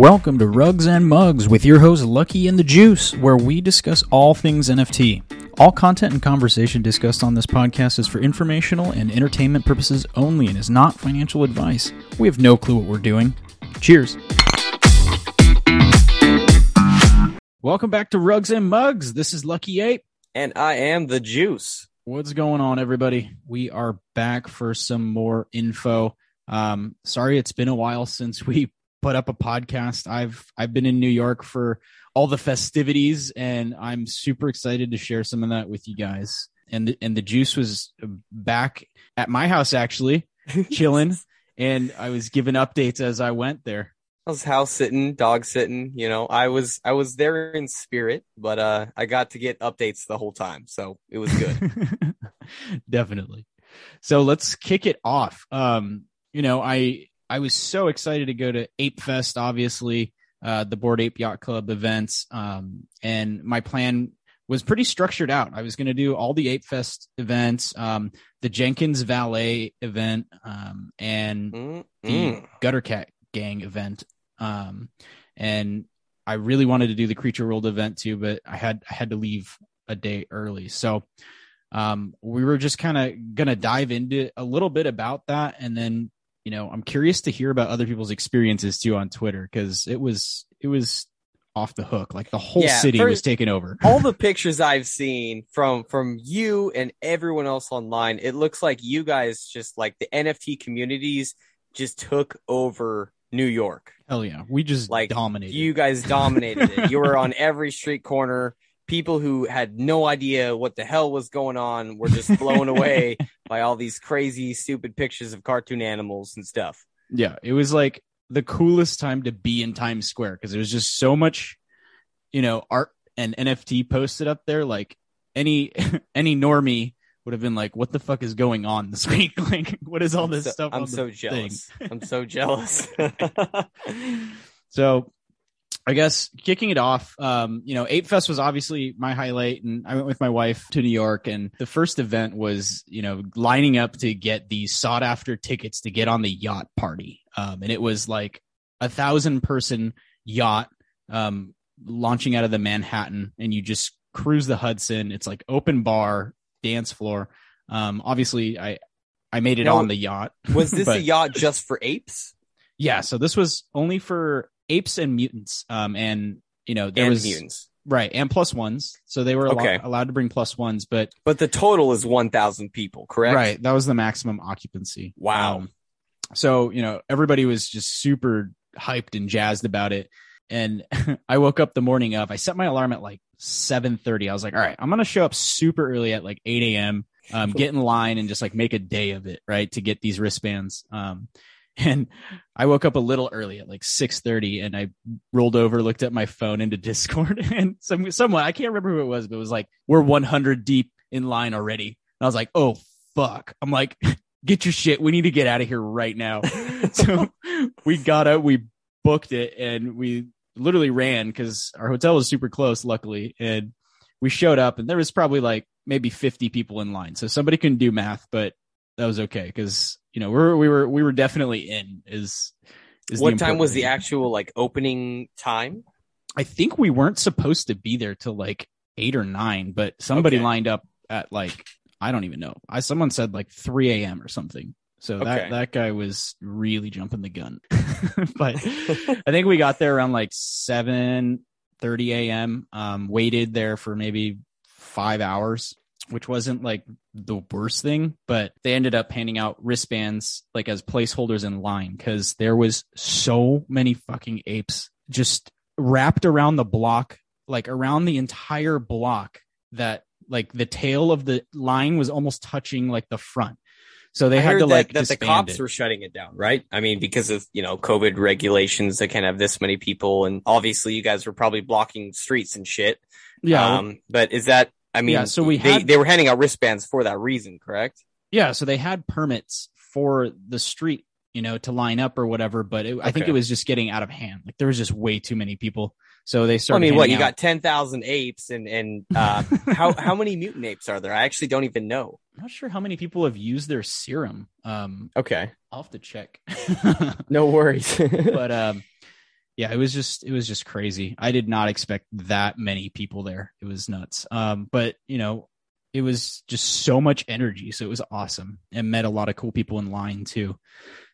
Welcome to Rugs and Mugs with your host Lucky and the Juice, where we discuss all things NFT. All content and conversation discussed on this podcast is for informational and entertainment purposes only and is not financial advice. We have no clue what we're doing. Cheers. Welcome back to Rugs and Mugs. This is Lucky Ape. And I am the juice. What's going on, everybody? We are back for some more info. Um, sorry, it's been a while since we put up a podcast. I've I've been in New York for all the festivities, and I'm super excited to share some of that with you guys. And the, and the juice was back at my house actually, chilling, and I was giving updates as I went there. I was house sitting, dog sitting. You know, I was I was there in spirit, but uh, I got to get updates the whole time, so it was good. Definitely. So let's kick it off. Um, you know, I I was so excited to go to Ape Fest, obviously, uh, the Bored Ape Yacht Club events. Um, and my plan was pretty structured out. I was going to do all the Ape Fest events, um, the Jenkins Valet event, um, and mm-hmm. the Gutter Cat Gang event. Um, and I really wanted to do the Creature World event too, but I had I had to leave a day early. So um, we were just kind of gonna dive into a little bit about that, and then you know, I'm curious to hear about other people's experiences too on Twitter because it was it was off the hook. Like the whole yeah, city was taken over. all the pictures I've seen from from you and everyone else online, it looks like you guys just like the NFT communities just took over New York. Hell yeah, we just like dominated. You guys dominated it. You were on every street corner people who had no idea what the hell was going on were just blown away by all these crazy, stupid pictures of cartoon animals and stuff. Yeah, it was like the coolest time to be in Times Square because there was just so much, you know, art and NFT posted up there. Like any any normie would have been like, "What the fuck is going on this week? like, what is all this so, stuff?" I'm so jealous. I'm so jealous. so I guess kicking it off, um, you know, Ape Fest was obviously my highlight, and I went with my wife to New York. And the first event was, you know, lining up to get these sought after tickets to get on the yacht party. Um, and it was like a thousand person yacht um, launching out of the Manhattan, and you just cruise the Hudson. It's like open bar, dance floor. Um, obviously, I I made it now, on the yacht. Was this but, a yacht just for apes? Yeah, so this was only for apes and mutants. Um, and you know there and was mutants. Right, and plus ones, so they were okay. allowed, allowed to bring plus ones, but but the total is one thousand people, correct? Right, that was the maximum occupancy. Wow. Um, so you know everybody was just super hyped and jazzed about it, and I woke up the morning of. I set my alarm at like seven thirty. I was like, all right, I'm gonna show up super early at like eight a.m. Um, get in line and just like make a day of it, right? To get these wristbands. Um, and I woke up a little early at like 6:30 and I rolled over looked at my phone into Discord and some someone I can't remember who it was but it was like we're 100 deep in line already. And I was like, "Oh fuck." I'm like, "Get your shit. We need to get out of here right now." so we got up, we booked it and we literally ran cuz our hotel was super close luckily and we showed up and there was probably like maybe 50 people in line. So somebody can do math, but that was okay because you know, we were we were we were definitely in. Is, is what time was thing. the actual like opening time? I think we weren't supposed to be there till like eight or nine, but somebody okay. lined up at like I don't even know. I someone said like three a.m. or something. So okay. that that guy was really jumping the gun. but I think we got there around like seven thirty a.m. Um, waited there for maybe five hours which wasn't like the worst thing, but they ended up handing out wristbands like as placeholders in line because there was so many fucking apes just wrapped around the block, like around the entire block that like the tail of the line was almost touching like the front. So they I had to like that, that the cops it. were shutting it down, right? I mean, because of you know COVID regulations, they can't have this many people, and obviously you guys were probably blocking streets and shit. Yeah. Um, but is that I mean, yeah, so we they, had, they were handing out wristbands for that reason, correct? Yeah, so they had permits for the street, you know, to line up or whatever, but it, okay. I think it was just getting out of hand. Like there was just way too many people. So they started. I mean, what you out. got ten thousand apes, and and uh, how how many mutant apes are there? I actually don't even know. I'm not sure how many people have used their serum. Um, okay, I'll have to check. no worries. but um, yeah, it was just it was just crazy. I did not expect that many people there. It was nuts. Um, but you know, it was just so much energy, so it was awesome, and met a lot of cool people in line too.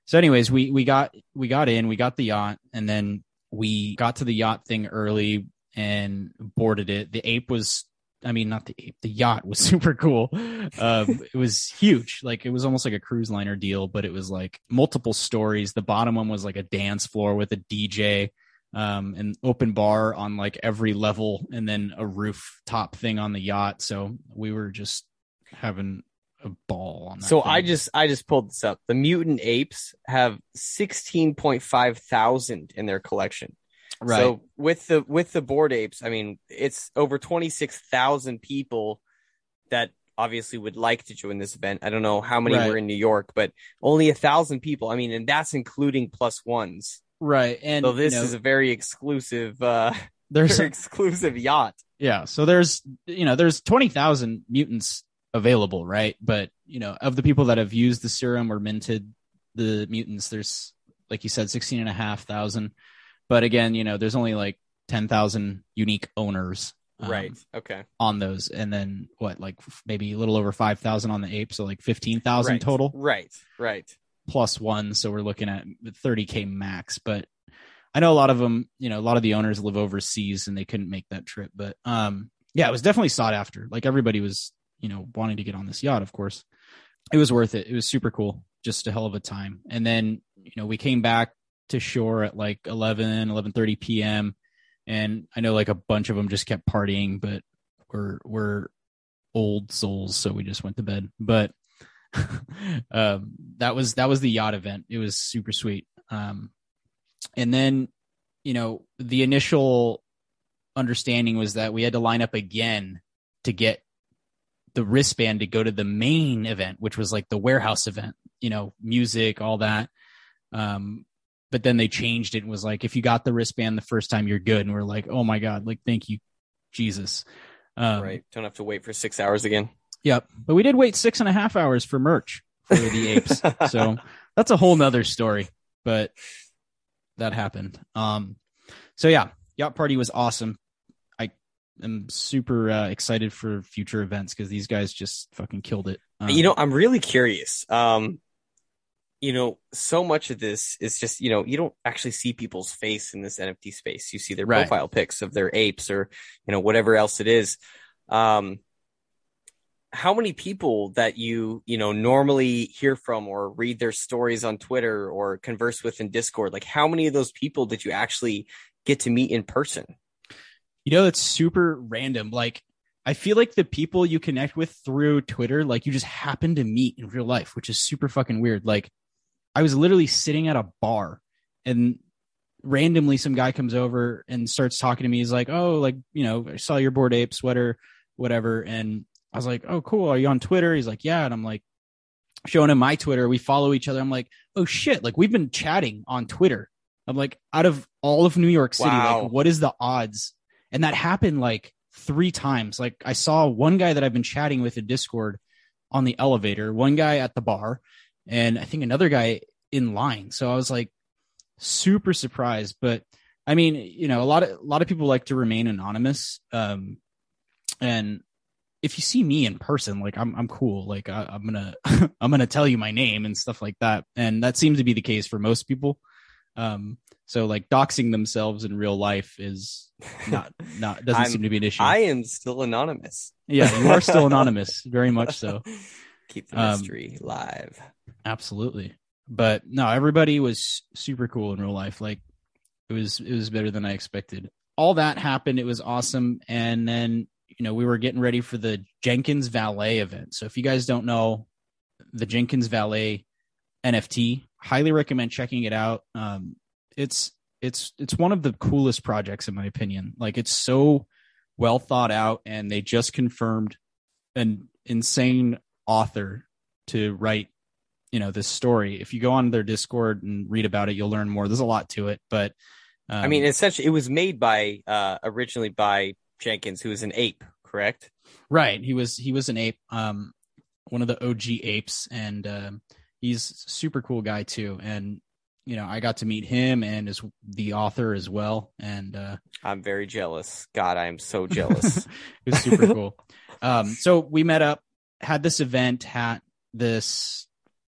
So, anyways, we we got we got in, we got the yacht, and then we got to the yacht thing early and boarded it. The ape was I mean, not the ape, the yacht was super cool. Um, it was huge. Like it was almost like a cruise liner deal, but it was like multiple stories. The bottom one was like a dance floor with a DJ, um, an open bar on like every level and then a rooftop thing on the yacht. So we were just having a ball on that. So thing. I just I just pulled this up. The mutant apes have 16.5 thousand in their collection. Right. So with the with the bored apes, I mean, it's over 26,000 people that obviously would like to join this event. I don't know how many Right. were in New York, but only a thousand people. I mean, and that's including plus ones. right. And So this you know, is a very exclusive, uh, there's very exclusive yacht. Yeah. So there's, you know, there's 20,000 mutants available, right? But, you know, of the people that have used the serum or minted the mutants, there's, like you said, 16 and a half thousand. But again, you know, there's only like 10,000 unique owners um, right. Okay. on those. And then what, like f- maybe a little over 5,000 on the ape. So like 15,000 Right. total Right. Right. plus one. So we're looking at 30K max. But I know a lot of them, you know, a lot of the owners live overseas and they couldn't make that trip. But um, yeah, it was definitely sought after. Like everybody was, you know, wanting to get on this yacht, of course. It was worth it. It was super cool. Just a hell of a time. And then, you know, we came back to shore at like 11, 11.30 p.m. And I know like a bunch of them just kept partying, but we're, we're old souls. So we just went to bed. But um, that was that was the yacht event. It was super sweet. Um, and then, you know, the initial understanding was that we had to line up again to get the wristband to go to the main event, which was like the warehouse event. You know, music, all that. Um, but then they changed it and was like, if you got the wristband the first time, you're good. And we're like, oh my god, like thank you, Jesus. Um, right. Don't have to wait for six hours again. Yep. But we did wait six and a half hours for merch for the apes. so that's a whole nother story. But that happened. Um so yeah, yacht party was awesome. I am super uh, excited for future events because these guys just fucking killed it. Um, you know, I'm really curious. Um, you know, so much of this is just, you know, you don't actually see people's face in this NFT space. You see their Right. profile pics of their apes or, you know, whatever else it is. Um, how many people that you, you know, normally hear from or read their stories on Twitter or converse with in Discord, like how many of those people did you actually get to meet in person? You know, it's super random. Like, I feel like the people you connect with through Twitter, like you just happen to meet in real life, which is super fucking weird. Like, I was literally sitting at a bar and randomly some guy comes over and starts talking to me. He's like, Oh, like, you know, I saw your bored ape sweater, whatever. And I was like, Oh, cool. Are you on Twitter? He's like, Yeah. And I'm like, showing him my Twitter. We follow each other. I'm like, Oh shit. Like, we've been chatting on Twitter. I'm like, out of all of New York City, Wow. like, what is the odds? And that happened like three times. Like, I saw one guy that I've been chatting with in Discord on the elevator, one guy at the bar, and I think another guy in line. So I was like super surprised. But I mean, you know, a lot of a lot of people like to remain anonymous. Um, and if you see me in person, like I'm I'm cool. Like I, I'm gonna I'm gonna tell you my name and stuff like that. And that seems to be the case for most people. Um, so like doxing themselves in real life is not not doesn't seem to be an issue. I am still anonymous. yeah, you are still anonymous, very much so. Keep the Um, mystery live. Absolutely. But no, everybody was super cool in real life. Like it was it was better than I expected. All that happened. It was awesome. And then, you know, we were getting ready for the Jenkins Valet event. So if you guys don't know the Jenkins Valet NFT, highly recommend checking it out. Um it's it's it's one of the coolest projects in my opinion. Like it's so well thought out and they just confirmed an insane author to write you know this story if you go on their discord and read about it you'll learn more there's a lot to it but um, I mean, essentially, it was made by uh, originally by Jenkins, who is an ape, correct? right he was he was an ape um one of the og apes and um he's a super cool guy too and you know, I got to meet him and as the author as well. And uh, I'm very jealous. God, I am so jealous. it was super cool. Um, so we met up, had this event, had this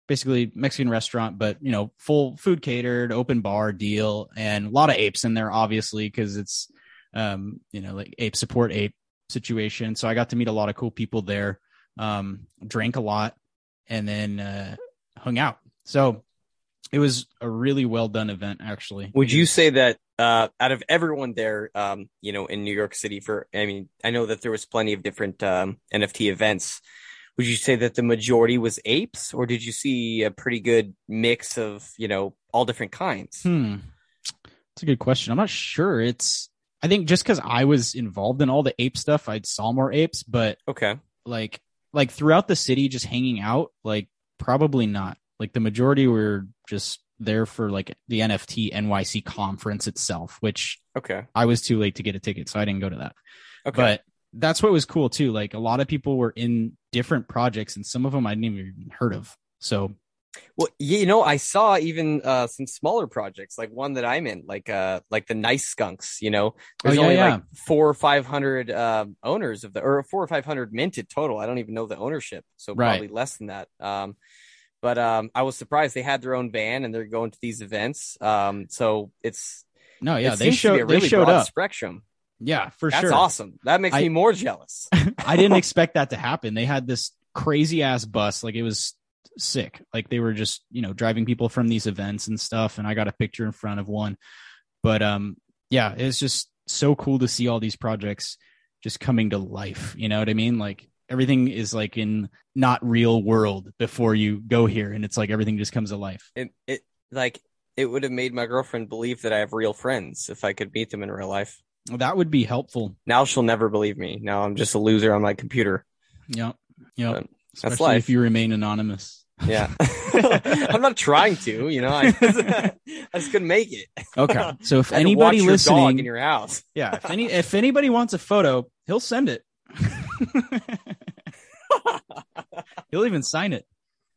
basically Mexican restaurant, but you know, full food catered, open bar deal, and a lot of apes in there, obviously, because it's um, you know, like ape support ape situation. So I got to meet a lot of cool people there. Um, drank a lot and then uh, hung out. So it was a really well done event, actually. Would you say that uh, out of everyone there, um, you know, in New York City, for I mean, I know that there was plenty of different um, NFT events. Would you say that the majority was apes, or did you see a pretty good mix of you know all different kinds? Hmm, that's a good question. I'm not sure. It's I think just because I was involved in all the ape stuff, I saw more apes, but okay, like like throughout the city, just hanging out, like probably not. Like the majority were just there for like the NFT NYC conference itself, which okay, I was too late to get a ticket, so I didn't go to that. okay, But that's what was cool too. Like a lot of people were in different projects, and some of them I didn't even heard of. So well, you know, I saw even uh, some smaller projects, like one that I'm in, like uh, like the Nice Skunks. You know, there's Oh, yeah, only yeah. like four or five hundred um, owners of the, or four or five hundred minted total. I don't even know the ownership, so Right. probably less than that. Um, but um, I was surprised they had their own van and they're going to these events. Um, so it's no, yeah, it they seems to be showed a really they showed broad up. spectrum. Yeah, for That's sure. That's awesome. That makes I- me more jealous. I didn't expect that to happen. They had this crazy ass bus, like it was sick. Like they were just, you know, driving people from these events and stuff. And I got a picture in front of one. But um, yeah, it's just so cool to see all these projects just coming to life. You know what I mean? Like everything is like in not real world before you go here, and it's like everything just comes to life. it, it like it would have made my girlfriend believe that I have real friends if I could meet them in real life. That would be helpful. Now she'll never believe me. Now I'm just a loser on my computer. Yep. Yep. But Especially life. if you remain anonymous. Yeah. I'm not trying to, you know, I just, I just couldn't make it. Okay. So if I had to anybody watch your dog listening in your house. Yeah, if any if anybody wants a photo, he'll send it. he'll even sign it.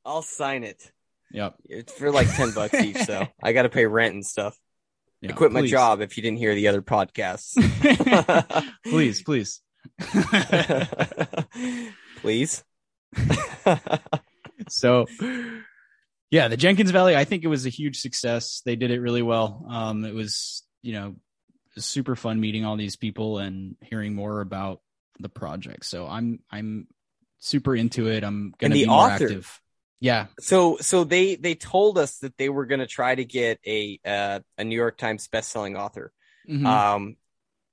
I'll sign it. Yep. It's for like 10 bucks each, so I got to pay rent and stuff. Yeah, I quit my job if you didn't hear the other podcasts. please, please. Please. so yeah, the Jenkins Valet, I think it was a huge success. They did it really well. Um, it was, you know, super fun meeting all these people and hearing more about the project. So I'm I'm super into it. I'm gonna And the be more author. active. Yeah. So so they they told us that they were going to try to get a uh, a New York Times best-selling author. Mhm. Um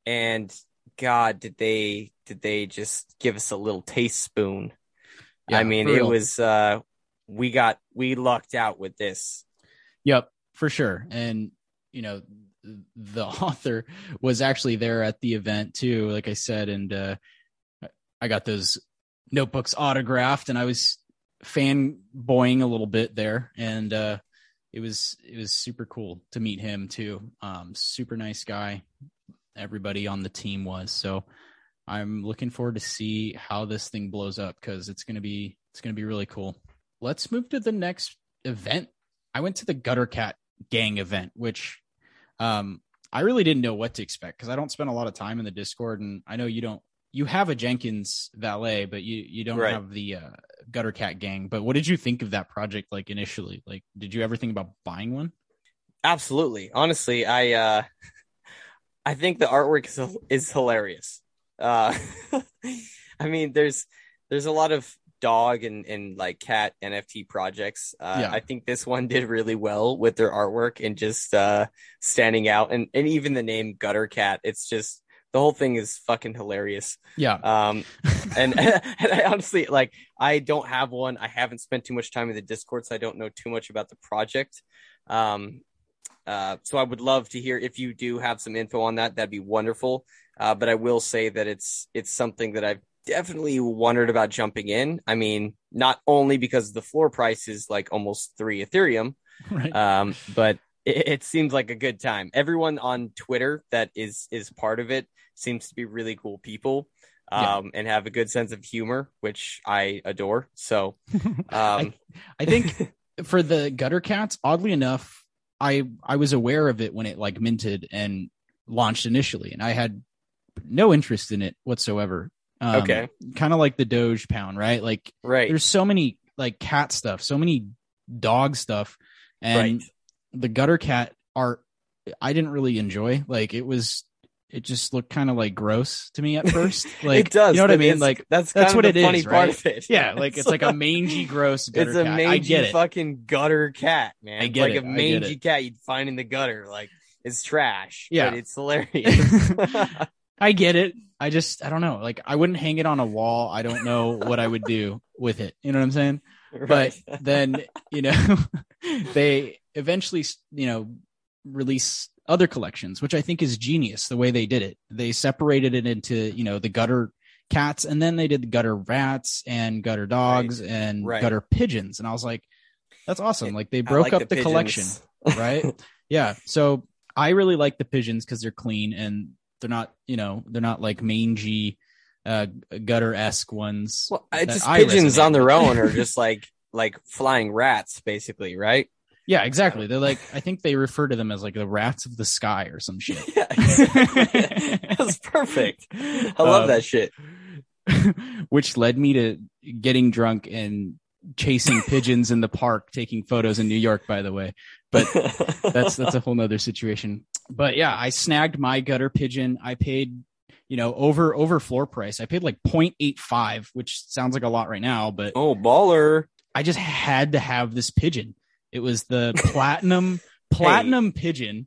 and god did they did they just give us a little taste spoon. Yeah, I mean for it was uh we got we lucked out with this. Yep, for sure. And you know, the author was actually there at the event too, like I said, and uh I got those notebooks autographed and I was fanboying a little bit there and uh it was it was super cool to meet him too. Um super nice guy. Everybody on the team was. So I'm looking forward to see how this thing blows up cuz it's to be it's to be really cool. Let's move to the next event I went to the Gutter Cat gang event, which um, I really didn't know what to expect because I don't spend a lot of time in the Discord, and I know you don't. You have a Jenkins valet, but you you don't Right. have the uh, Gutter Cat gang. But what did you think of that project? Like initially, like did you ever think about buying one? Absolutely. Honestly, I uh I think the artwork is is hilarious. Uh I mean there's there's a lot of dog and and like cat NFT projects. Uh Yeah. I think this one did really well with their artwork and just uh standing out and and even the name Gutter Cat. It's just the whole thing is fucking hilarious. Yeah, Um, and, and I honestly, like, I don't have one. I haven't spent too much time in the Discord, so I don't know too much about the project. Um, uh, so I would love to hear if you do have some info on that. That'd be wonderful. Uh, but I will say that it's it's something that I've definitely wondered about jumping in. I mean, not only because the floor price is like almost three Ethereum, right. um, but it, it seems like a good time. Everyone on Twitter that is is part of it seems to be really cool people, Yeah. um, and have a good sense of humor, which I adore. So, um, I think for the Gutter Cats, oddly enough, I I was aware of it when it like minted and launched initially, and I had no interest in it whatsoever. Um, Okay. kind of like the Doge pound, right? Like Right. there's so many like cat stuff, so many dog stuff, and right. The gutter cat art I didn't really enjoy. Like it was, it just looked kind of like gross to me at first. Like it does. you know what I mean? Like that's that's what it is, funny part right? of it. yeah, like it's like a mangy, gross gutter It's a cat. mangy I get it. fucking gutter cat, man. I get like it, a mangy cat you'd find in the gutter. Like it's trash. Yeah. but it's hilarious. I get it. I just I don't know. Like I wouldn't hang it on a wall. I don't know what I would do with it. You know what I'm saying? right. But then you know they eventually you know release other collections, which I think is genius the way they did it. They separated it into you know the gutter cats, and then they did the gutter rats and gutter dogs and Right. gutter pigeons, and I was like, that's awesome. Like they broke like up the, pigeons. collection. right? yeah. So I really like the pigeons because they're clean and they're not, you know, they're not like mangy, uh, gutter esque ones. Well, it's just I pigeons resonate on their own are just like like flying rats, basically, right? Yeah, exactly. They're like, I think they refer to them as like the rats of the sky or some shit. Yeah, exactly. That's perfect. I love Um, that shit. Which led me to getting drunk and chasing pigeons in the park, taking photos in New York, by the way. But that's that's a whole nother situation. But yeah, I snagged my gutter pigeon. I paid, you know, over over floor price. I paid like 0.85, which sounds like a lot right now, but oh, baller. I just had to have this pigeon. It was the platinum platinum pigeon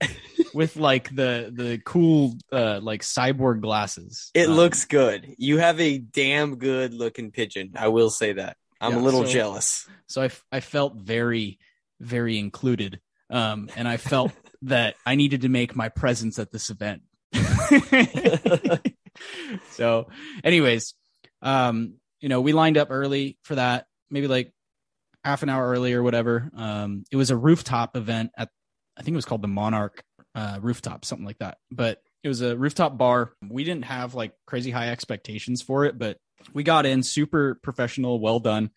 with like the the cool uh like cyborg glasses. It Um, looks good. You have a damn good looking pigeon. I will say that. I'm Yeah, a little so- jealous. so I I felt very very included. Um and I felt that I needed to make my presence at this event. so anyways, um you know, we lined up early for that, maybe like half an hour early or whatever. Um it was a rooftop event at I think it was called the Monarch uh rooftop, something like that. But it was a rooftop bar. We didn't have like crazy high expectations for it, but we got in super professional, well done.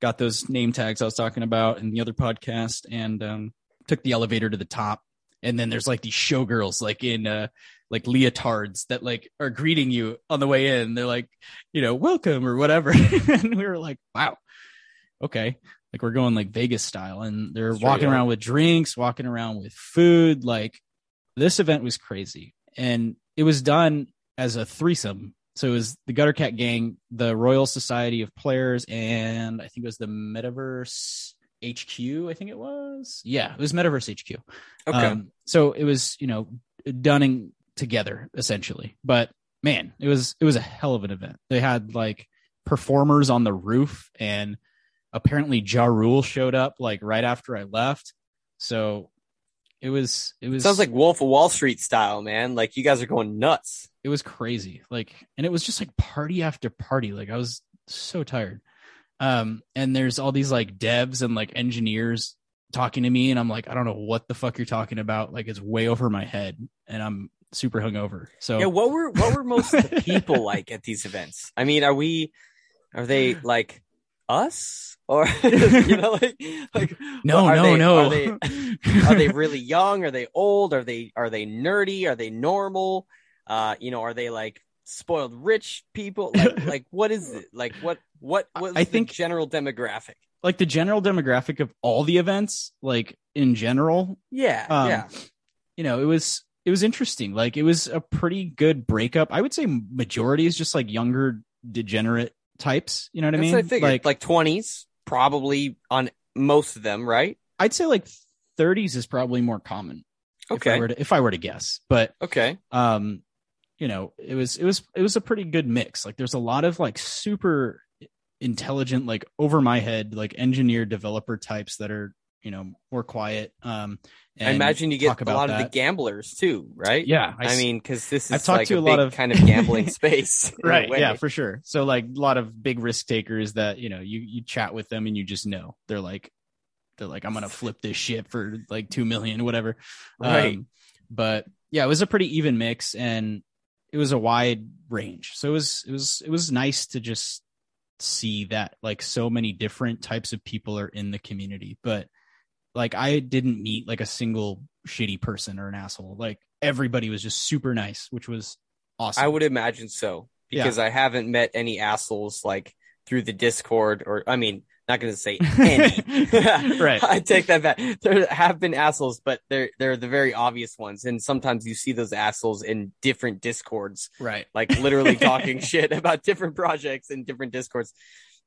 Got those name tags I was talking about in the other podcast and um took the elevator to the top. And then there's like these showgirls like in uh like leotards that like are greeting you on the way in. They're like, you know, welcome or whatever. and we were like, wow, okay. Like we're going like Vegas style. And they're Straight walking up. around with drinks, walking around with food. Like this event was crazy. And it was done as a threesome. So it was the Gutter Cat Gang, the Royal Society of Players, and I think it was the Metaverse HQ. I think it was. Yeah, it was Metaverse HQ. Okay. Um, so it was, you know, done in, together essentially. But man, it was it was a hell of an event. They had like performers on the roof, and apparently Ja Rule showed up like right after I left. So it was it was Sounds like Wolf of Wall Street style, man. Like you guys are going nuts. it was crazy. Like, and it was just like party after party. Like I was so tired. Um, and there's all these like devs and like engineers talking to me, and I'm like, I don't know what the fuck you're talking about. Like it's way over my head, and I'm super hungover. So Yeah, what were what were most of the people like at these events? I mean, are we are they like us or you know like like no, are no, they, no. Are they, are they really young? Are they old? Are they are they nerdy? Are they normal? Uh, you know, are they like spoiled rich people? Like like what is it? Like what what what I the think- general demographic? like the general demographic of all the events, like in general, Yeah, Um, yeah. you know, it was it was interesting. Like it was a pretty good breakup. I would say majority is just like younger degenerate types. You know what I mean? what I figured. Like twenties, probably on most of them, right? I'd say like 30s is probably more common. If I Okay. were to, if I were to guess, but Okay. um, you know, it was it was it was a pretty good mix. Like there's a lot of like super intelligent, like over my head, like engineer developer types that are you know more quiet. Um, I imagine you get a about lot of the gamblers too, right? Yeah, I mean, because this is I've talked like to a, a lot big of- kind of gambling space, right yeah for sure so like a lot of big risk takers that you know you you chat with them and you just know they're like they're like i'm gonna flip this shit for like two million whatever Right. Um, but yeah it was a pretty even mix and it was a wide range so it was it was it was nice to just see that like so many different types of people are in the community but like I didn't meet like a single shitty person or an asshole. Like everybody was just super nice, which was awesome. I would imagine so because I haven't met any assholes like through the Discord or I mean, not going to say any. Right. I take that back. There have been assholes, but they're they're the very obvious ones, and sometimes you see those assholes in different Discords, right. like literally talking shit about different projects in different Discords.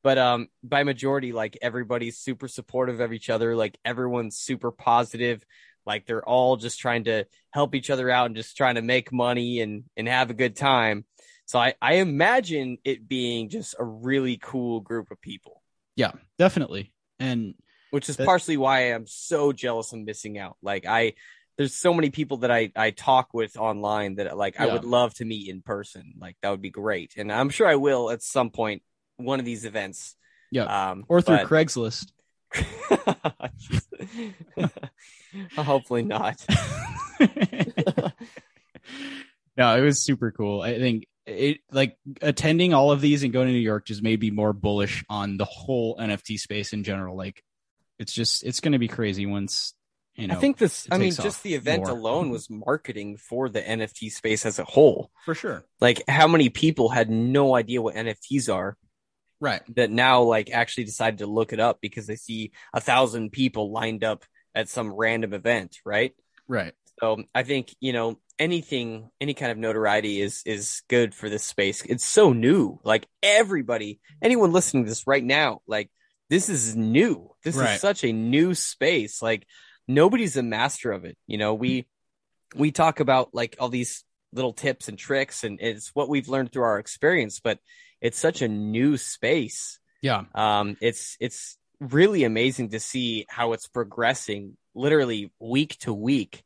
But um, by majority, like everybody's super supportive of each other. Like everyone's super positive. Like they're all just trying to help each other out and just trying to make money and and have a good time. So I I imagine it being just a really cool group of people, Yeah, definitely. And which is That- partially why I'm so jealous of missing out. Like I. There's so many people that I, I talk with online that like I would love to meet in person. Like that would be great. And I'm sure I will at some point one of these events. yeah, Um or through but- Craigslist. Hopefully not. no, it was super cool. I think it like attending all of these and going to New York just made me more bullish on the whole NFT space in general. Like it's just it's going to be crazy once you know. I think this. I mean, just the event more. alone was marketing for the NFT space as a whole. for sure. Like, how many people had no idea what NFTs are Right. that now like actually decided to look it up because they see a thousand people lined up at some random event, right? Right. So I think you know anything, any kind of notoriety is is good for this space. It's so new. Like everybody, anyone listening to this right now, like this is new. This Right. is such a new space. Like nobody's a master of it. You know, we we talk about like all these little tips and tricks, and it's what we've learned through our experience. But it's such a new space Yeah. um, it's it's really amazing to see how it's progressing literally week to week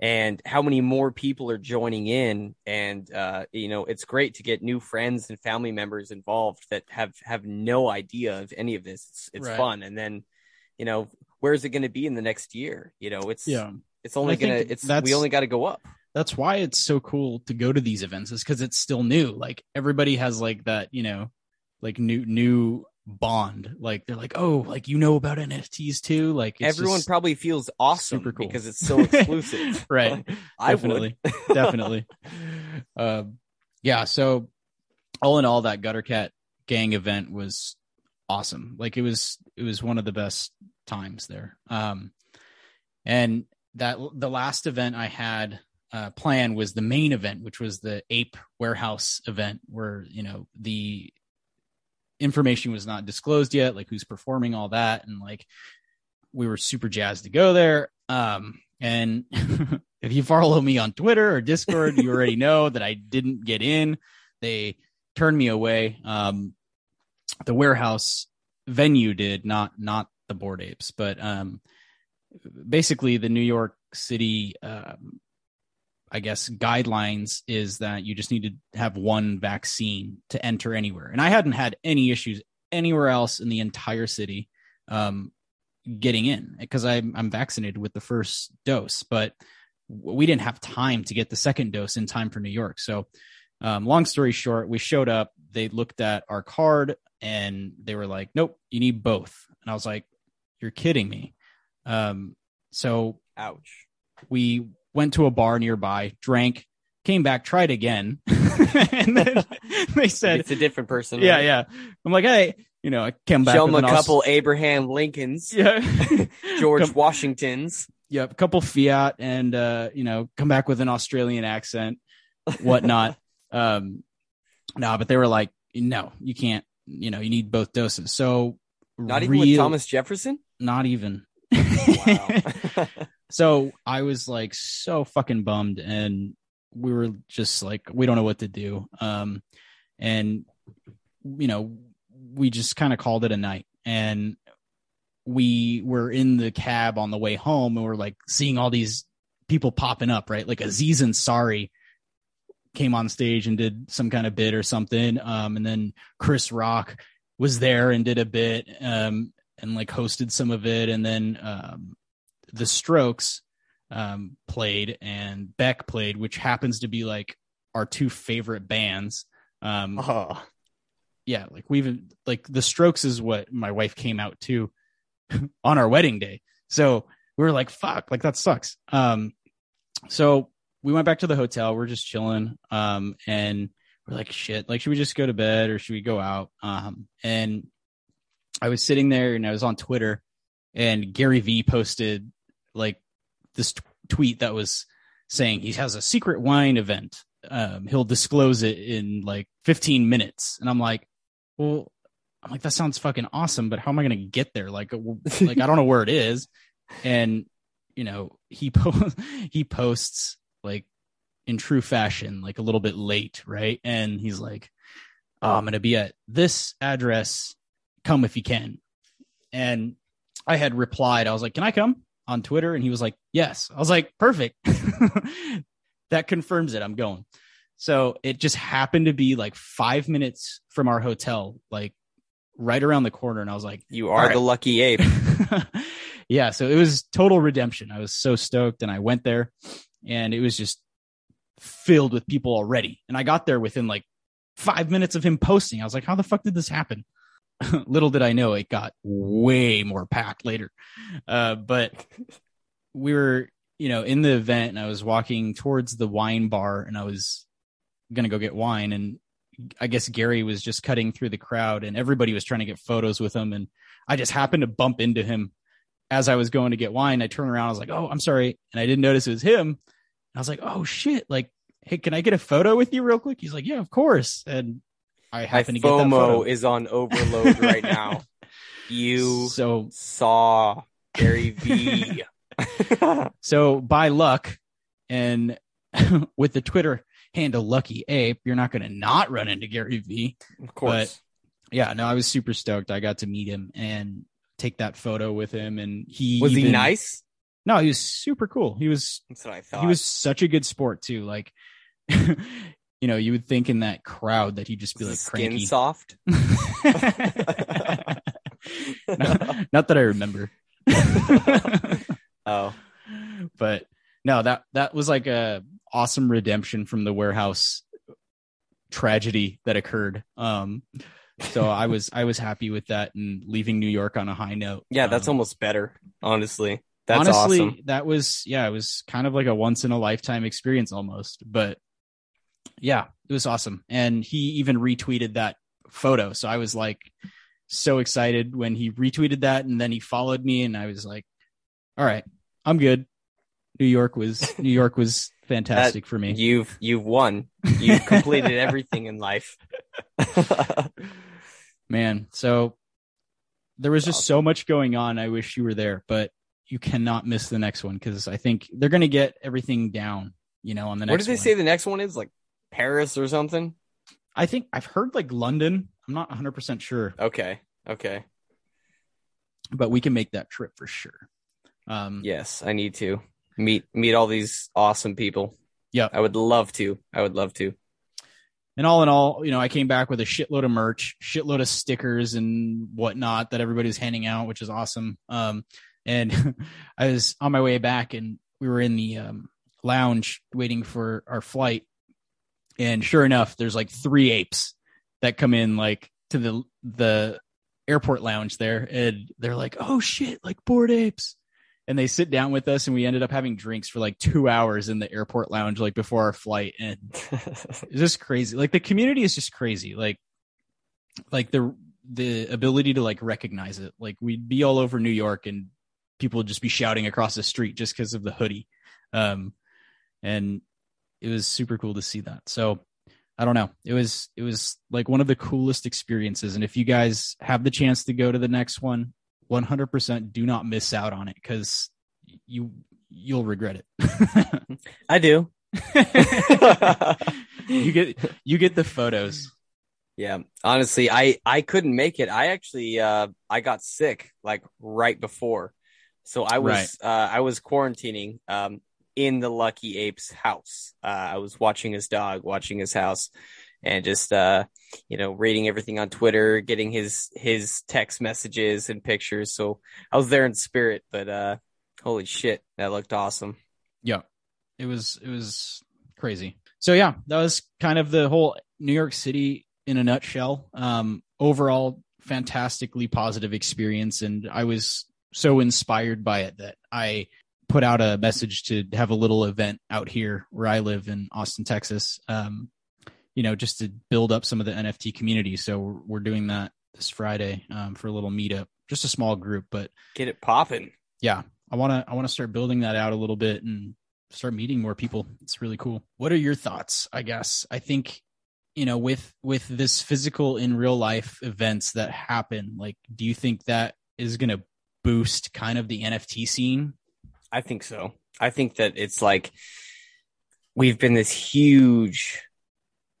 and how many more people are joining in and uh, you know it's great to get new friends and family members involved that have have no idea of any of this it's, it's Right. fun and then you know where's it going to be in the next year you know it's Yeah. it's only gonna it's we only got to go up That's why it's so cool to go to these events is because it's still new. Like everybody has like that, you know, like new new bond. Like they're like, oh, like you know about NFTs too. Like it's everyone probably feels awesome super cool. because it's so exclusive right. i definitely, definitely. Um, yeah. So all in all, that Gutter Cat gang event was awesome. Like it was, it was one of the best times there. Um, and that the last event I had uh, planned was the main event, which was the Ape Warehouse event, where you know the information was not disclosed yet, like who's performing, all that, and like we were super jazzed to go there. Um, and if you follow me on Twitter or Discord, you already know that I didn't get in. They turned me away. Um, the warehouse venue did not not the bored apes, but um, basically the New York City, um, I guess guidelines is that you just need to have one vaccine to enter anywhere, and I hadn't had any issues anywhere else in the entire city. Um, getting in because I'm I'm vaccinated with the first dose, but we didn't have time to get the second dose in time for New York. So, um, long story short, we showed up. They looked at our card and they were like, "Nope, you need both." And I was like, "You're kidding me." Um, so ouch we went to a bar nearby, drank, came back, tried again, and then they said, it's a different person "Yeah, right? yeah." I'm like, "Hey, you know," I came back. show him a couple Abraham Lincolns, yeah, George Come- Washingtons. Yep, a couple fiat and uh, you know, come back with an Australian accent, whatnot. um no, but they were like, no, you can't, you know, you need both doses. So Not even with Thomas Jefferson. not even. Wow. so I was like so fucking bummed and we were just like we don't know what to do. Um and you know, we just kind of called it a night and we were in the cab on the way home and we're like seeing all these people popping up, right? Like Aziz Ansari came on stage and did some kind of bit or something. Um, and then Chris Rock was there and did a bit, um, and like hosted some of it. And then, um, the Strokes, um, played and Beck played, which happens to be like our two favorite bands. Um, oh, yeah, like we've like the Strokes is what my wife came out to on our wedding day. So we were like, fuck, like that sucks. Um, so we went back to the hotel. We're just chilling. Um, and we're like, shit, like, should we just go to bed or should we go out? Um, and I was sitting there and I was on Twitter and Gary Vee posted like this t- tweet that was saying he has a secret wine event. Um, he'll disclose it in like 15 minutes. And I'm like, well, I'm like, that sounds fucking awesome, but how am I going to get there? Like, like, I don't know where it is. And, you know, he, po- he posts like in true fashion, like a little bit late. Right. And he's like, oh, I'm going to be at this address. Come if you can. And I had replied, I was like, can I come on Twitter? And he was like, yes. I was like, perfect. that confirms it. I'm going. So it just happened to be like five minutes from our hotel, like right around the corner. And I was like, You are right. the lucky ape. yeah. So it was total redemption. I was so stoked. And I went there and it was just filled with people already. And I got there within like five minutes of him posting. I was like, How the fuck did this happen? Little did I know it got way more packed later. Uh, but we were, you know, in the event and I was walking towards the wine bar and I was going to go get wine. And I guess Gary was just cutting through the crowd and everybody was trying to get photos with him. And I just happened to bump into him as I was going to get wine. I turned around. I was like, Oh, I'm sorry. And I didn't notice it was him. And I was like, Oh shit. Like, Hey, can I get a photo with you real quick? He's like, yeah, of course. And I My happened to get that FOMO photo. is on overload right now. You so saw Gary V. So by luck and with the Twitter handle Lucky Ape, you're not going to not run into Gary Vee. of course. Yeah, no, I was super stoked. I got to meet him and take that photo with him. And he was he even- nice? No, he was super cool. He was That's what I thought. he was such a good sport too. Like, you know, you would think in that crowd that he'd just be like skin cranky. soft. not, not that I remember. Oh, but no, that that was like a awesome redemption from the warehouse tragedy that occurred. Um, so I was I was happy with that and leaving New York on a high note. yeah, that's Um, almost better. Honestly, that's honestly awesome. that was yeah, it was kind of like a once in a lifetime experience almost. But yeah, it was awesome. And he even retweeted that photo. So I was like so excited when he retweeted that and then he followed me and I was like, All right, I'm good. New York was New York was fantastic for me. You've you've won. You've completed everything in life. Man, so there was just so much going on. I wish you were there, but you cannot miss the next one because I think they're going to get everything down. You know, on the next. what did they one. say the next one is? Like Paris or something? I think I've heard like London. I'm not 100 percent sure, Okay. Okay. but we can make that trip for sure. Um, Yes, I need to meet meet all these awesome people. Yeah. I would love to. I would love to. and all in all, you know, I came back with a shitload of merch, shitload of stickers and whatnot that everybody's handing out, which is awesome. Um, and I was on my way back, and we were in the um, lounge waiting for our flight, and sure enough, there's like three apes that come in like to the the airport lounge there, and they're like, "Oh shit, like bored apes." And they sit down with us, and we ended up having drinks for like two hours in the airport lounge, like before our flight. And it's just crazy. Like the community is just crazy. Like, like the the ability to like recognize it. Like we'd be all over New York, and people would just be shouting across the street just because of the hoodie. Um, and it was super cool to see that. So I don't know. It was it was like one of the coolest experiences. And if you guys have the chance to go to the next one, 100% do not miss out on it because you you'll regret it. I do. you get you get the photos. Yeah, honestly, I I couldn't make it. I actually uh I got sick like right before, so I was uh I was quarantining um in the Lucky Ape's house. Uh, I was watching his dog, watching his house, and just uh you know reading everything on Twitter, getting his his text messages and pictures. So I was there in spirit, but uh holy shit, that looked awesome. Yeah. It was it was crazy. So yeah, that was kind of the whole New York City in a nutshell. Um overall fantastically positive experience and I was so inspired by it that I put out a message to have a little event out here where I live in Austin, Texas. Um, you know, just to build up some of the NFT community. So we're, we're doing that this Friday um, for a little meetup, just a small group, but Get it popping. yeah, I want to I want to start building that out a little bit and start meeting more people. It's really cool. What are your thoughts? I guess I think you know with with this physical in real life events that happen, like do you think that is going to boost kind of the NFT scene? I think so. I think that it's like we've been this huge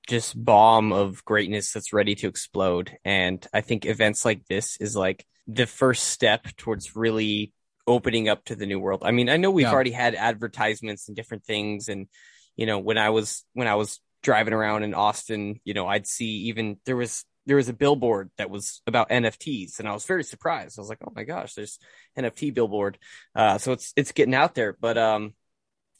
just bomb of greatness that's ready to explode and I think events like this is like the first step towards really opening up to the new world. I mean, I know we've Yeah. already had advertisements and different things and you know, when I was when I was driving around in Austin, you know, I'd see even there was there was a billboard that was about NFTs and I was very surprised. I was like, "Oh my gosh, there's NFT billboard." Uh, so it's it's getting out there, but um,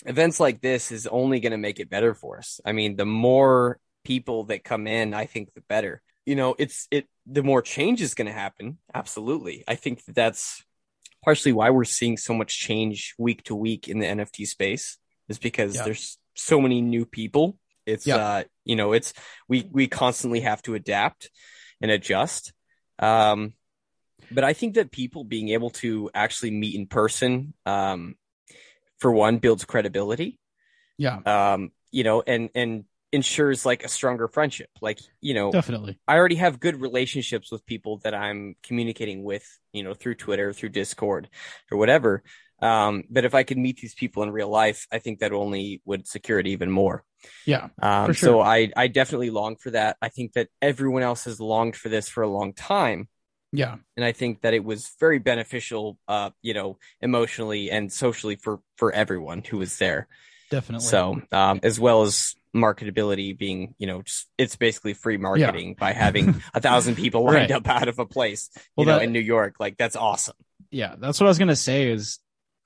events like this is only going to make it better for us. I mean, the more people that come in, I think the better. You know, it's it the more change is going to happen. Absolutely, I think that that's partially why we're seeing so much change week to week in the NFT space is because Yeah. there's so many new people. It's Yeah. uh, you know, it's we we constantly have to adapt and adjust. Um, but I think that people being able to actually meet in person, um, for one, builds credibility. Yeah, Um, you know, and and ensures like a stronger friendship. Like, you know, definitely. I already have good relationships with people that I'm communicating with, you know, through Twitter, through Discord, or whatever. Um, but if I could meet these people in real life, I think that only would secure it even more. Yeah, Um, For So. I, I definitely long for that. I think that everyone else has longed for this for a long time. yeah, And I think that it was very beneficial, uh, you know, emotionally and socially for, for everyone who was there. definitely. So, um, as well as marketability being, you know, just, it's basically free marketing by having a thousand people lined Right. up out of a place, you Well, know, that- in New York. Like that's awesome. yeah, that's what I was gonna say. Is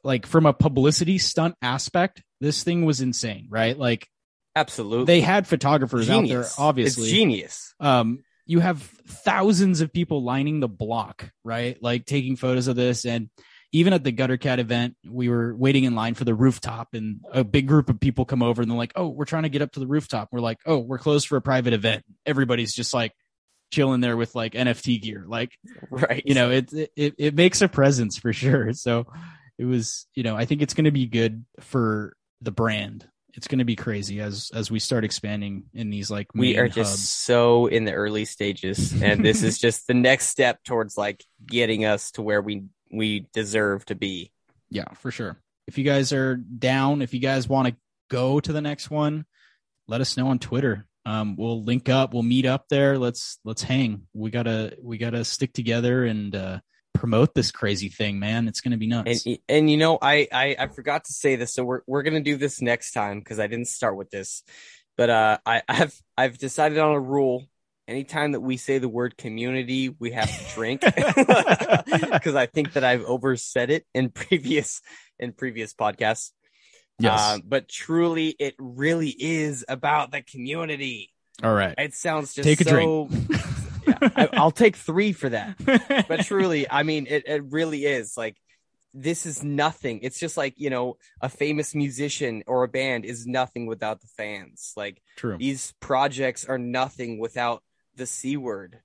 like from a publicity stunt aspect, this thing was insane, right? Like Absolutely. they had photographers out there, Genius. obviously. It's genius. um you have thousands of people lining the block right like taking photos of this and even at the gutter cat event we were waiting in line for the rooftop and a big group of people come over and they're like oh we're trying to get up to the rooftop we're like oh we're closed for a private event everybody's just like chilling there with like nft gear like Right. you know it it, it makes a presence for sure so it was you know i think it's going to be good for the brand it's going to be crazy as as we start expanding in these like we are just hubs. so in the early stages and this is just the next step towards like getting us to where we we deserve to be yeah, for sure. If you guys are down, if you guys want to go to the next one, let us know on Twitter. Um, we'll link up. We'll meet up there. Let's let's hang. We gotta we gotta stick together and uh, promote this crazy thing, man. It's gonna be nuts. and and you know I, I i forgot to say this so we're we're gonna do this next time because i didn't start with this but uh i i've i've decided on a rule anytime that we say the word community we have to drink because i think that i've oversaid it in previous in previous podcasts yes. Uh, but truly it really is about the community All right. it sounds just Take a so yeah, I, i'll take three for that but truly, I mean, it, it really is like this is nothing. It's just like, you know, a famous musician or a band is nothing without the fans. Like True. these projects are nothing without the C word.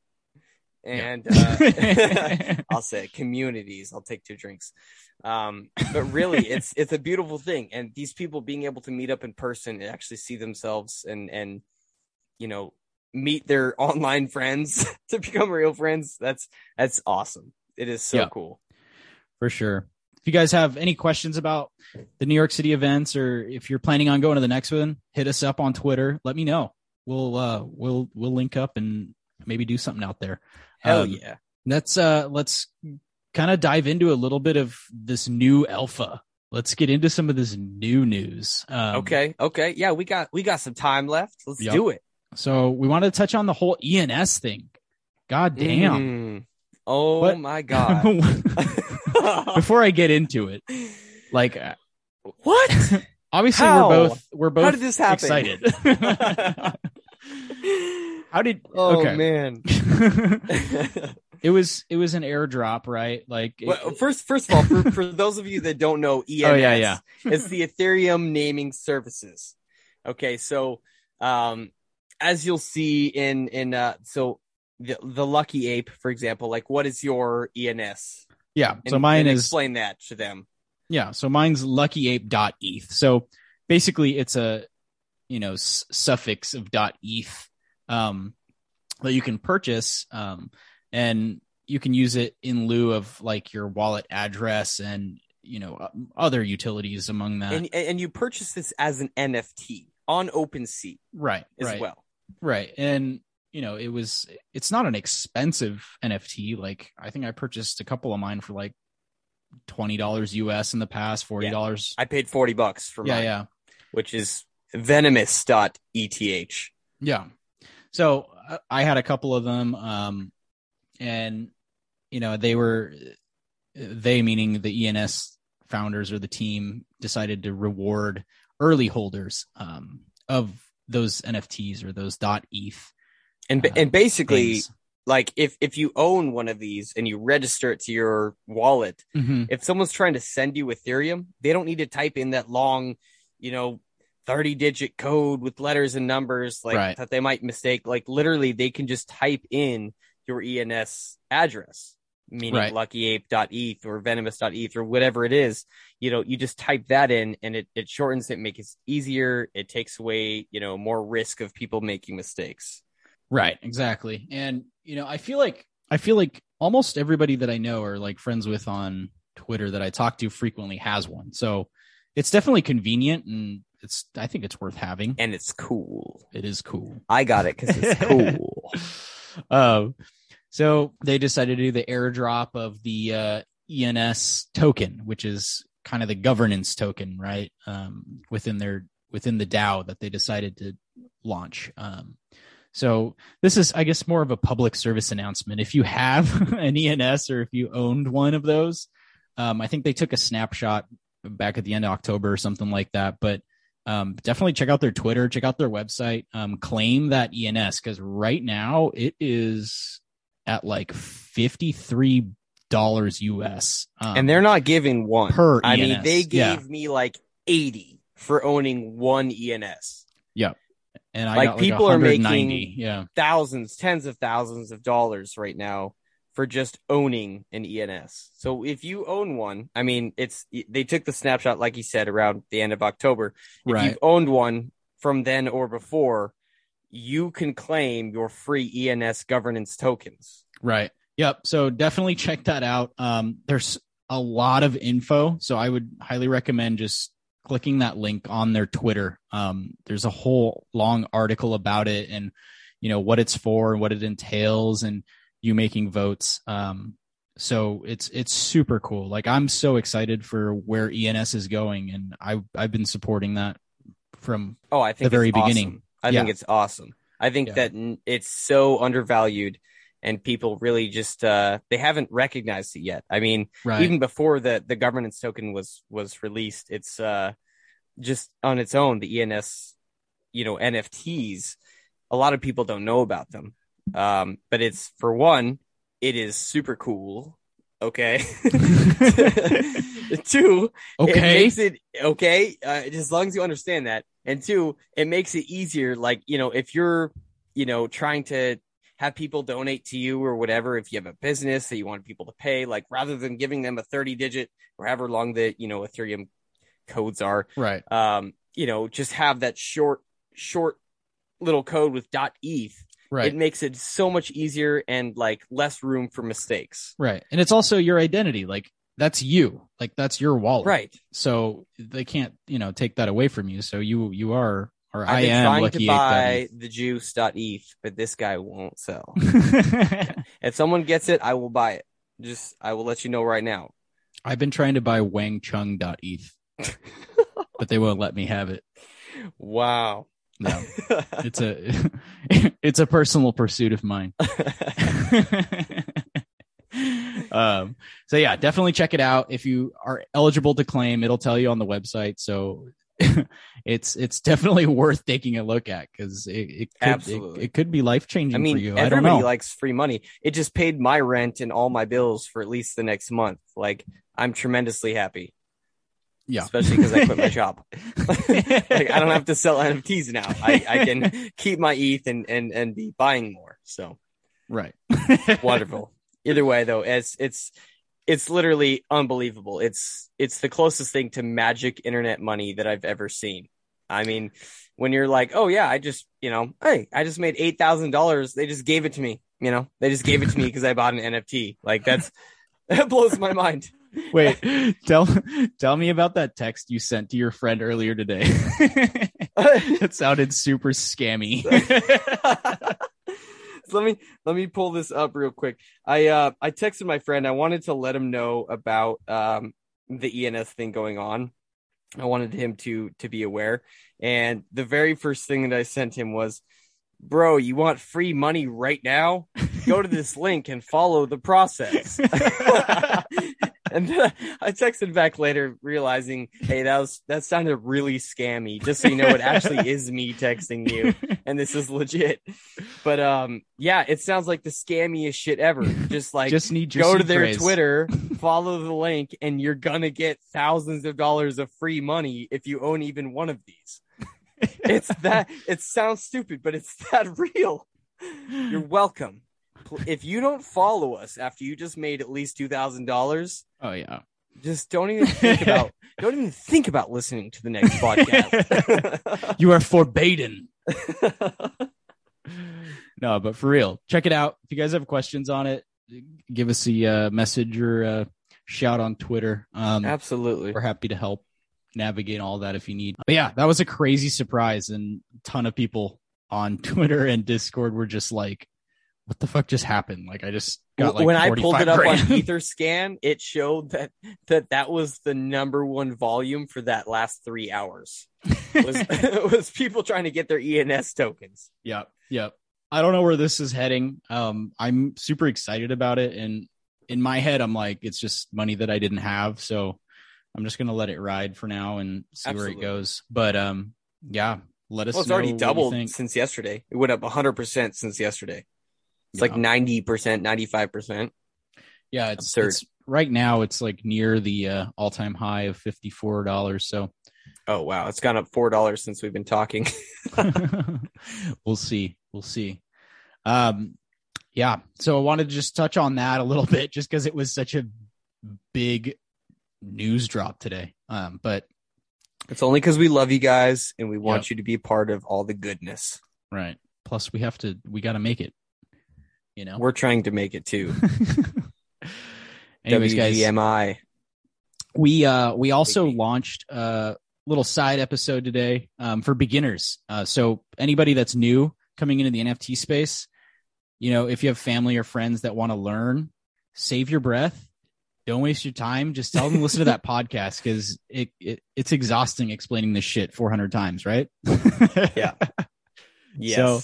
Yeah. And uh, I'll say it, communities. I'll take two drinks. Um, but really, it's it's a beautiful thing, and these people being able to meet up in person and actually see themselves and and you know meet their online friends to become real friends. That's that's awesome. It is so Yeah. cool. for sure. If you guys have any questions about the New York City events, or if you're planning on going to the next one, hit us up on Twitter. Let me know. We'll uh we'll we'll link up and maybe do something out there. Hell Um, yeah! Let's uh let's kind of dive into a little bit of this new alpha. Let's get into some of this new news. Um, Okay, okay, yeah, we got we got some time left. Let's Yep. do it. So we want to touch on the whole ENS thing. God damn. Mm. Oh What? my god! Before I get into it, like uh, what? obviously How? we're both we're both How did this happen? excited. How did oh okay. man! it was it was an airdrop, right? Like it- Well, first, first of all, for, for those of you that don't know, ENS Oh, yeah, yeah. it's the Ethereum naming services. Okay, so um, as you'll see in in uh, so the the Lucky Ape, for example, like what is your ENS? yeah. And, So mine and is explain that to them. Yeah, so mine's luckyape.eth. So basically it's a you know s- suffix of .eth um that you can purchase um and you can use it in lieu of like your wallet address and you know other utilities among that. And and you purchase this as an NFT on OpenSea right, as right. well. Right. And you know, it was it's not an expensive NFT. Like I think I purchased a couple of mine for like twenty dollars US in the past, forty dollars. I paid forty bucks for Yeah, mine, yeah. which is venomous.eth. Yeah. So uh, I had a couple of them, um, and you know they were they meaning the ENS founders or the team decided to reward early holders um, of those NFTs or those dot .eth. And Uh, and basically, things. like if if you own one of these and you register it to your wallet, Mhm. if someone's trying to send you Ethereum, they don't need to type in that long, you know, 30 digit code with letters and numbers like Right. that they might mistake. Like literally they can just type in your ENS address, meaning Right. luckyape.eth or venomous.eth or whatever it is. You know, you just type that in and it, it shortens it, makes it easier. It takes away, you know, more risk of people making mistakes. Right, exactly. And you know, I feel like I feel like almost everybody that I know or like friends with on Twitter that I talk to frequently has one. So it's definitely convenient and it's I think it's worth having. And it's cool. It is cool. I got it because it's cool. um, so they decided to do the airdrop of the uh, ENS token, which is kind of the governance token, right? Um, within their within the DAO that they decided to launch. Um, so this is, I guess, more of a public service announcement. If you have an ENS or if you owned one of those, um, I think they took a snapshot back at the end of October or something like that. But um, definitely check out their Twitter, check out their website, um, claim that ENS because right now it is at like fifty three dollars US, um, and they're not giving one per I mean, they gave yeah. me like 80 for owning one ENS. Yeah. And I like, people like are making- yeah, Thousands, tens of thousands of dollars right now for just owning an ENS. So if you own one, I mean, it's they took the snapshot, like you said, around the end of October. If right. you've owned one from then or before, you can claim your free ENS governance tokens. Right. Yep. So definitely check that out. Um, there's a lot of info, so I would highly recommend just clicking that link on their Twitter. Um, there's a whole long article about it and you know what it's for and what it entails, and you making votes. Um, so it's it's super cool. Like I'm so excited for where ENS is going, and I I've been supporting that from Oh, I think The very awesome. beginning. I think it's awesome. I think Yeah. that it's so undervalued and people really just uh they haven't recognized it yet. I mean, right. even before the the governance token was was released, it's uh just on its own the ENS, you know, NFTs, a lot of people don't know about them. Um but it's for one, it is super cool. Okay. Two, okay it makes it okay uh, as long as you understand that and two it makes it easier like you know if you're you know trying to have people donate to you or whatever if you have a business that you want people to pay like rather than giving them a 30 digit or however long the you know ethereum codes are right. um you know just have that short short little code with dot eth Right. it makes it so much easier and like less room for mistakes Right. And it's also your identity. Like that's you. Like that's your wallet. right So they can't, you know, take that away from you. So you you are or I I've been am trying lucky to buy the juice.eth, but this guy won't sell. if someone gets it, I will buy it. Just I will let you know right now. I've been trying to buy wangchung.eth, but they won't let me have it. Wow. No. It's a it's a personal pursuit of mine. um so yeah, definitely check it out. If you are eligible to claim, it'll tell you on the website. So it's it's definitely worth taking a look at because it, it could Absolutely. It, it could be life changing I mean, for you. I don't everybody know. likes free money. It just paid my rent and all my bills for at least the next month. Like, I'm tremendously happy, yeah, especially because I quit my job. like, I don't have to sell NFTs now. I, I can keep my ETH and, and, and be buying more. So right. wonderful. Either way, though, it's it's it's literally unbelievable. It's it's the closest thing to magic internet money that I've ever seen. I mean, when you're like, oh yeah, I just you know, hey, I just made eight thousand dollars. They just gave it to me. You know, they just gave it to me because I bought an NFT. Like that's that blows my mind. Wait, tell tell me about that text you sent to your friend earlier today. it sounded super scammy. so let me let me pull this up real quick. I uh I texted my friend. I wanted to let him know about um the ENS thing going on. I wanted him to to be aware. And the very first thing that I sent him was, "Bro, you want free money right now? Go to this link and follow the process." and then I texted back later, realizing, "Hey, that was that sounded really scammy." Just so you know, it actually is me texting you, and this is legit. But um, yeah, it sounds like the scammiest shit ever. Just like Just need go to their phrase. Twitter, follow the link, and you're gonna get thousands of dollars of free money if you own even one of these. It's that it sounds stupid, but it's that real. You're welcome. If you don't follow us after you just made at least two thousand dollars, Oh yeah. just don't even think about don't even think about listening to the next podcast. You are forbidden. No, but for real, check it out. If you guys have questions on it, give us a uh, message or uh, shout on Twitter. Um, Absolutely. we're happy to help navigate all that if you need. But yeah, that was a crazy surprise, and a ton of people on Twitter and Discord were just like, "What the fuck just happened?" Like, I just got like when I pulled it up grand. on EtherScan, it showed that that that was the number one volume for that last three hours. Was was people trying to get their ENS tokens? Yep. Yep. I don't know where this is heading. Um, I'm super excited about it. And in my head, I'm like, it's just money that I didn't have. So I'm just going to let it ride for now and see Absolutely. where it goes. But, um, yeah, let us Well, it's already doubled since yesterday. It went up 100% since yesterday. It's like 90%, 95%. Yeah. It's, absurd. it's right now it's like near the uh, all time high of $54. So Oh, wow. It's gone up $4 since we've been talking. we'll see. We'll see. Um, yeah. So I wanted to just touch on that a little bit just because it was such a big news drop today. Um, but It's only because we love you guys and we want Yep. you to be part of all the goodness. right. Plus, we have to, we got to make it, you know? We're trying to make it too. Anyways, guys, WGMI. we uh we also launched a little side episode today um for beginners uh so anybody that's new coming into the nft space you know if you have family or friends that want to learn save your breath don't waste your time just tell them to listen to that podcast because it, it it's exhausting explaining this shit 400 times right Yeah. Yes. So-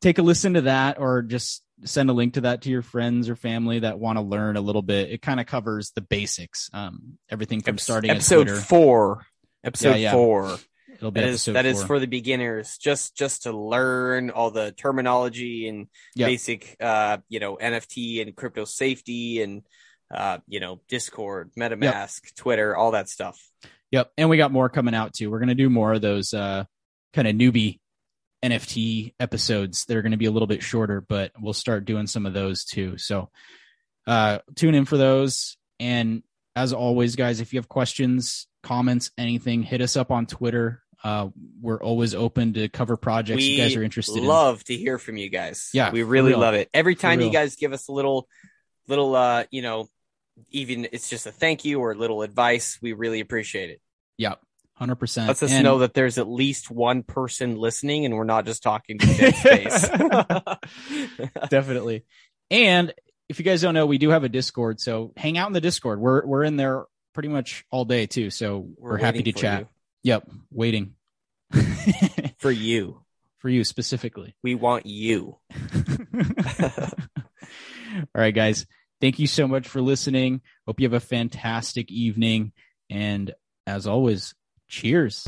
take a listen to that or just send a link to that to your friends or family that want to learn a little bit it kind of covers the basics um everything from starting episode Twitter. four. Episode Yeah, yeah. four. It'll be that is, that is for the beginners, just just to learn all the terminology and Yep. basic, uh, you know, NFT and crypto safety and uh, you know, Discord, MetaMask, Twitter, all that stuff. Yep. And we got more coming out too. We're going to do more of those uh, kind of newbie NFT episodes that are going to be a little bit shorter, but we'll start doing some of those too. So uh, tune in for those. And as always, guys, if you have questions, comments, anything, hit us up on Twitter. Uh, we're always open to cover projects we you guys are interested in. love to hear from you guys. Yeah, we really real. love it. Every time you guys give us a little, little, uh, you know, even it's just a thank you or a little advice, we really appreciate it. Yep. 100%. Let's And- know that there's at least one person listening, and we're not just talking to dead space. definitely. And if you guys don't know, we do have a Discord, so hang out in the Discord. We're we're in there pretty much all day too, so we're, happy to chat. you. Yep, waiting for you. for you specifically. We want you. all right, guys. Thank you so much for listening. Hope you have a fantastic evening, and as always, Cheers.